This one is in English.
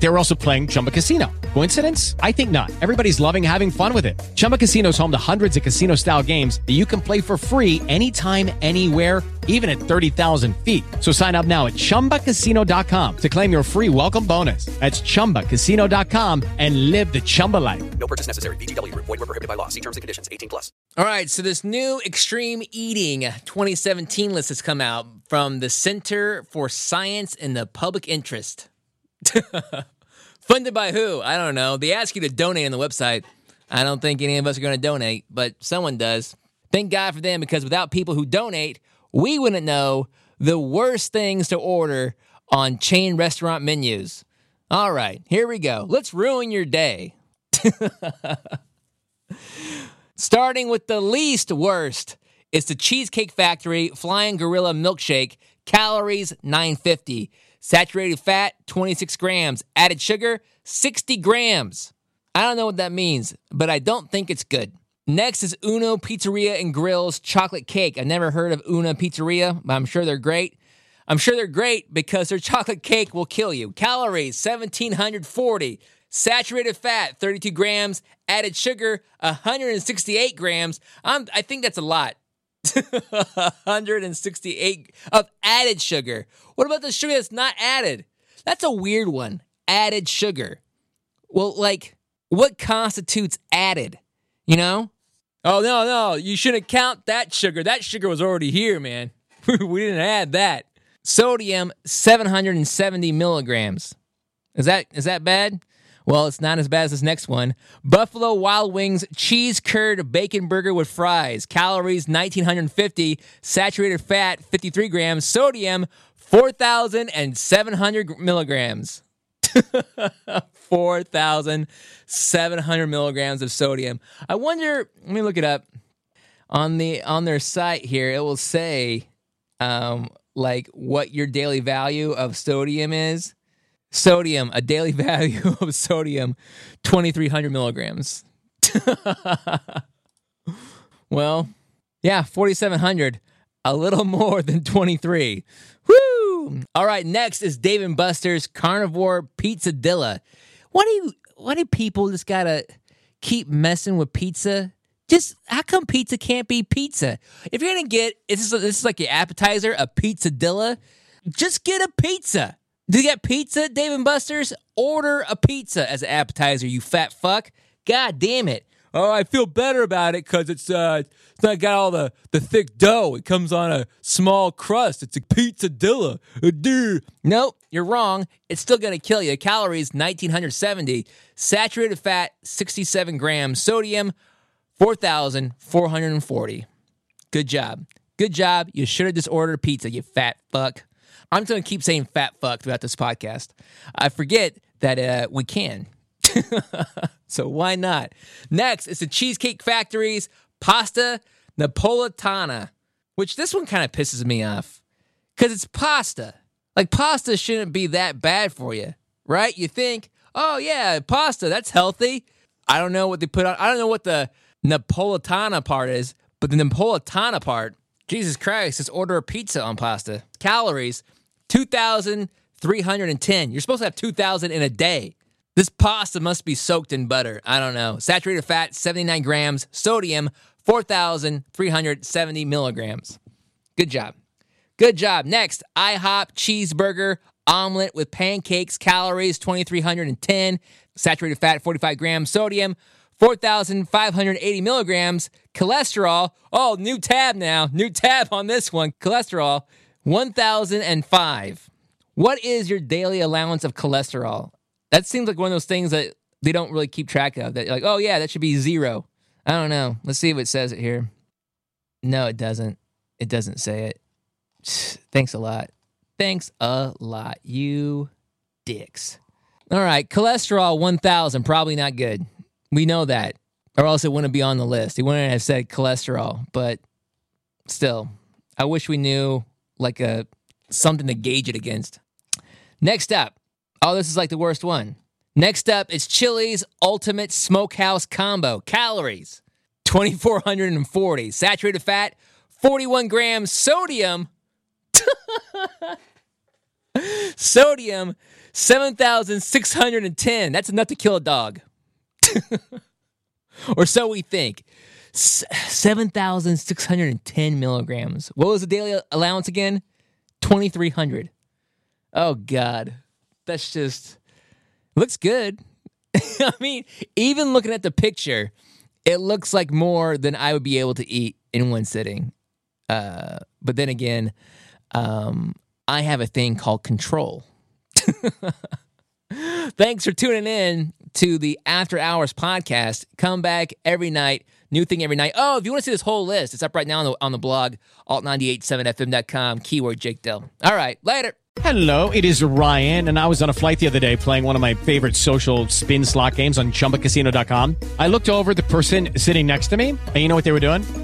They were also playing Chumba Casino. Coincidence? I think not. Everybody's loving having fun with it. Chumba Casino is home to hundreds of casino style games that you can play for free anytime, anywhere, even at 30,000 feet. So sign up now at chumbacasino.com to claim your free welcome bonus. That's chumbacasino.com and live the Chumba life. No purchase necessary. VGW Group. Void were prohibited by law. See terms and conditions. 18 plus. All right, so this new extreme eating 2017 list has come out from the Center for Science in the Public Interest. Funded by who? I don't know. They ask you to donate on the website. I don't think any of us are going to donate, but someone does. Thank God for them because without people who donate, we wouldn't know the worst things to order on chain restaurant menus. All right, here we go. Let's ruin your day. Starting with the least worst, it's the Cheesecake Factory Flying Gorilla Milkshake, calories 950, saturated fat 26 grams, added sugar 60 grams. I don't know what that means, but I don't think it's good. Next is Uno Pizzeria and Grill's chocolate cake. I've never heard of Uno Pizzeria, but I'm sure they're great. I'm sure they're great because their chocolate cake will kill you. Calories 1740, saturated fat 32 grams, added sugar 168 grams. I'm, I think that's a lot. 168 of added sugar. What about the sugar that's not added? That's a weird one. Added sugar. Well, like, what constitutes added? You know? Oh, no, no. You shouldn't count that sugar. That sugar was already here, man. we didn't add that. Sodium, 770 milligrams. Is that is that bad? Well, it's not as bad as this next one. Buffalo Wild Wings cheese curd bacon burger with fries. Calories 1950. Saturated fat 53 grams. Sodium 4,700 milligrams. 4,700 milligrams of sodium. I wonder. Let me look it up on the on their site here. It will say um, like what your daily value of sodium is. Sodium, a daily value of sodium, 2,300 milligrams. well, yeah, 4,700, a little more than 23. Woo! All right, next is Dave and Buster's Carnivore Pizza Dilla. Why do you, why do people just gotta keep messing with pizza? Just how come pizza can't be pizza? If you're gonna get this is this is like your appetizer, a pizza dilla, just get a pizza. Do you get pizza, Dave and Buster's? Order a pizza as an appetizer, you fat fuck. God damn it. Oh, I feel better about it because it's uh it's not got all the, the thick dough. It comes on a small crust. It's a pizzadilla. Uh, nope, you're wrong. It's still gonna kill you. Calories 1970. Saturated fat 67 grams. Sodium 4,440. Good job. Good job. You should have just ordered pizza, you fat fuck. I'm going to keep saying fat fuck throughout this podcast. I forget that uh, we can. so why not? Next is the Cheesecake Factory's Pasta Napolitana, which this one kind of pisses me off because it's pasta. Like, pasta shouldn't be that bad for you, right? You think, oh, yeah, pasta, that's healthy. I don't know what they put on. I don't know what the Napolitana part is, but the Napolitana part, Jesus Christ, just order a pizza on pasta. Calories, 2,310. You're supposed to have 2,000 in a day. This pasta must be soaked in butter. I don't know. Saturated fat, 79 grams. Sodium, 4,370 milligrams. Good job. Good job. Next, IHOP cheeseburger omelet with pancakes, calories 2,310, saturated fat 45 grams, sodium 4,580 milligrams, cholesterol. Oh, new tab now. New tab on this one. Cholesterol 1,005. What is your daily allowance of cholesterol? That seems like one of those things that they don't really keep track of. That like, oh yeah, that should be zero. I don't know. Let's see if it says it here. No, it doesn't. It doesn't say it. Thanks a lot. Thanks a lot, you dicks. All right, cholesterol 1,000, probably not good. We know that, or else it wouldn't be on the list. He wouldn't have said cholesterol, but still, I wish we knew like a something to gauge it against. Next up, oh, this is like the worst one. Next up is Chili's Ultimate Smokehouse Combo. Calories 2,440. Saturated fat, 41 grams. Sodium, sodium, 7,610. That's enough to kill a dog. or so we think. S- 7,610 milligrams. What was the daily allowance again? 2,300. Oh, God. That's just, looks good. I mean, even looking at the picture, it looks like more than I would be able to eat in one sitting. Uh, but then again, um, I have a thing called control. Thanks for tuning in to the After Hours podcast. Come back every night, new thing every night. Oh, if you want to see this whole list, it's up right now on the, on the blog, alt987fm.com, keyword Jake Dill. All right, later. Hello, it is Ryan, and I was on a flight the other day playing one of my favorite social spin slot games on chumbacasino.com. I looked over the person sitting next to me, and you know what they were doing?